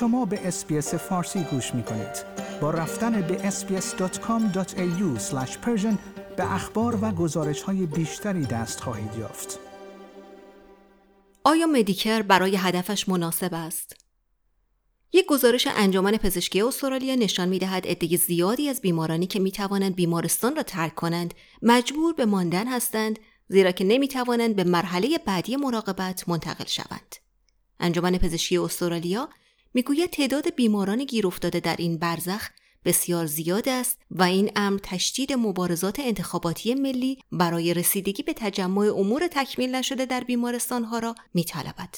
شما به SBS فارسی گوش می کنید. با رفتن به sbs.com.au به اخبار و گزارش های بیشتری دست خواهید یافت. آیا مدیکر برای هدفش مناسب است؟ یک گزارش انجمن پزشکی استرالیا نشان می‌دهد عده زیادی از بیمارانی که می توانند بیمارستان را ترک کنند مجبور به ماندن هستند زیرا که نمی توانند به مرحله بعدی مراقبت منتقل شوند. انجمن پزشکی استرالیا می‌گوید تعداد بیماران گیر افتاده در این برزخ بسیار زیاد است و این امر تشدید مبارزات انتخاباتی ملی برای رسیدگی به تجمع امور تکمیل نشده در بیمارستانها را میطلبد.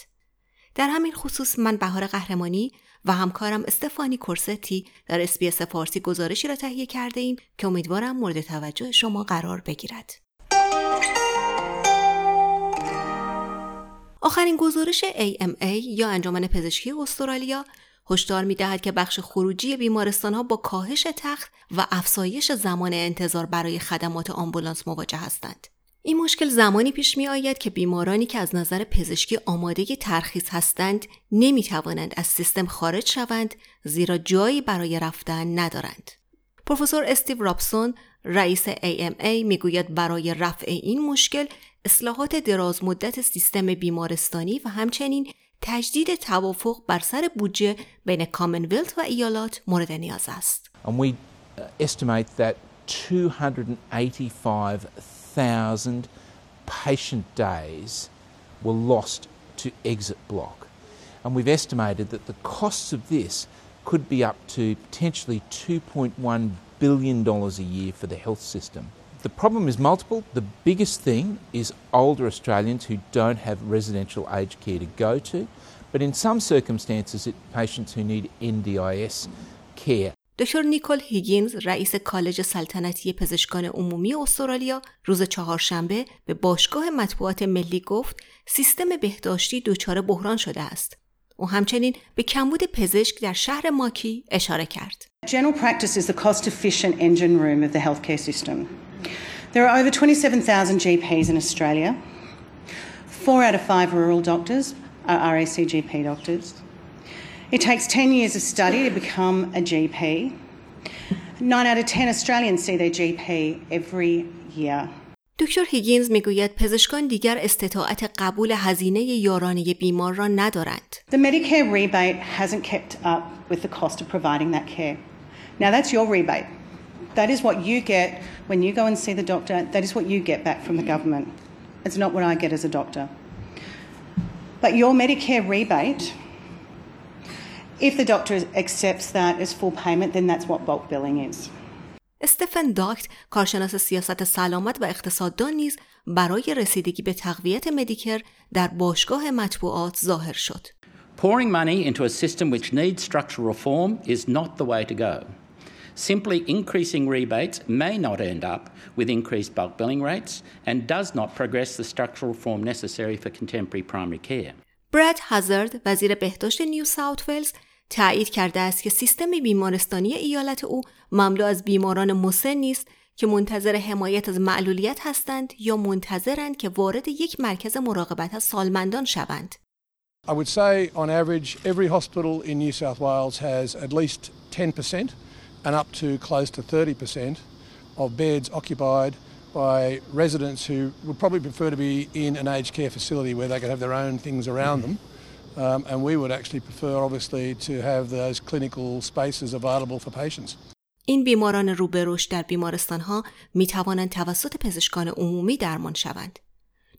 در همین خصوص من بهار قهرمانی و همکارم استفانی کورستی در SBS فارسی گزارشی را تهیه کرده ایم که امیدوارم مورد توجه شما قرار بگیرد. آخرین گزارش AMA یا انجمن پزشکی استرالیا هشدار می‌دهد که بخش خروجی بیمارستان ها با کاهش تخت و افزایش زمان انتظار برای خدمات آمبولانس مواجه هستند. این مشکل زمانی پیش می آید که بیمارانی که از نظر پزشکی آماده ترخیص هستند نمی توانند از سیستم خارج شوند زیرا جایی برای رفتن ندارند. پروفسور استیو رابسون رئیس AMA می‌گوید برای رفع این مشکل اصلاحات دراز مدت سیستم بیمارستانی و همچنین تجدید توافق بر سر بودجه بین کامنولت و ایالات مورد نیاز است. And we estimate that 285,000 patient days were lost to exit block. And we've estimated that the costs of this could be up to potentially $2.1 billion a year for the health system. The problem is multiple. The biggest thing is older Australians who don't have residential aged care to go to, but in some circumstances, it patients who need NDIS care. دکتر نیکول هیگینز رئیس کالج سلطنتی پزشکان عمومی استرالیا روز چهارشنبه به باشگاه مطبوعات ملی گفت سیستم بهداشتی دچار بحران شده است. او همچنین به کمبود پزشک در شهر ماکی اشاره کرد. General practice is the cost efficient engine room of the healthcare system. There are over 27,000 GPs in Australia. Four out of five rural doctors are RAC GP doctors. It takes 10 years of study to become a GP. Nine out of 10 Australians see their GP every year. دکتر هیگینز میگوید پزشکان دیگر استطاعت قبول هزینه یارانه بیمار را ندارند. The Medicare rebate hasn't kept up with the cost of providing that care. Now that's your rebate. That is what you get when you go and see the doctor. That is what you get back from the government. It's not what I get as a doctor. But your Medicare rebate, if the doctor accepts that as full payment, then that's what bulk billing is. استفن داکت کارشناس سیاست سلامت و اقتصاددان نیز برای رسیدگی به تقویت مدیکر در باشگاه مطبوعات ظاهر شد. Pouring money into a system which needs structural reform is not the way to go. Simply increasing rebates may not end up with increased bulk billing rates and does not progress the structural reform necessary for contemporary primary care. براد هازارد وزیر بهداشت نیو ساوت ولز تایید کرده است که سیستم بیمارستانی ایالت او مملو از بیماران مسن نیست که منتظر حمایت از معلولیت هستند یا منتظرند که وارد یک مرکز مراقبت از سالمندان شوند. I would say on average every hospital in New South Wales has at least 10% and up to close to 30% of beds occupied by residents who would probably prefer to be in an aged care facility where they could have their own things around them. Um, and we would actually prefer, obviously, to have those clinical spaces available for patients. این بیماران رو به رشد در بیمارستان ها می توانند توسط پزشکان عمومی درمان شوند.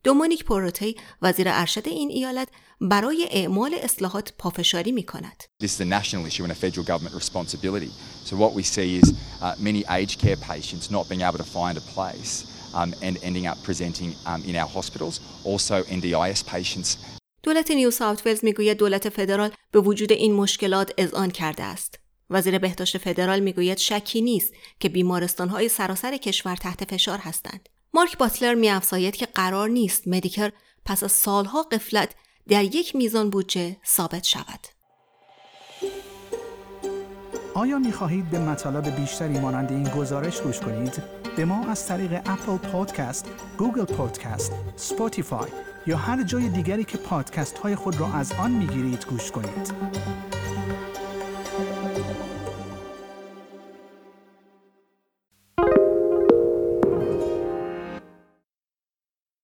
دومونیک پوروتی وزیر ارشد این ایالت برای اعمال اصلاحات پافشاری می کند. This is a national issue and a federal government responsibility. So what we see is uh, many aged care patients not being able to find a place um, and ending up presenting um, in our hospitals. Also NDIS patients. دولت نیو ساوت ولز می‌گوید دولت فدرال به وجود این مشکلات اذعان کرده است. وزیر بهداشت فدرال می‌گوید شکی نیست که بیمارستانهای سراسر کشور تحت فشار هستند. مارک باتلر میافزاید که قرار نیست مدیکر پس از سالها غفلت در یک میزان بودجه ثابت شود. آیا می خواهید به مطالب بیشتری مانند این گزارش گوش کنید؟ به ما از طریق Apple Podcast، Google Podcast، Spotify یا هر جای دیگری که پادکست های خود را از آن می گیرید گوش کنید.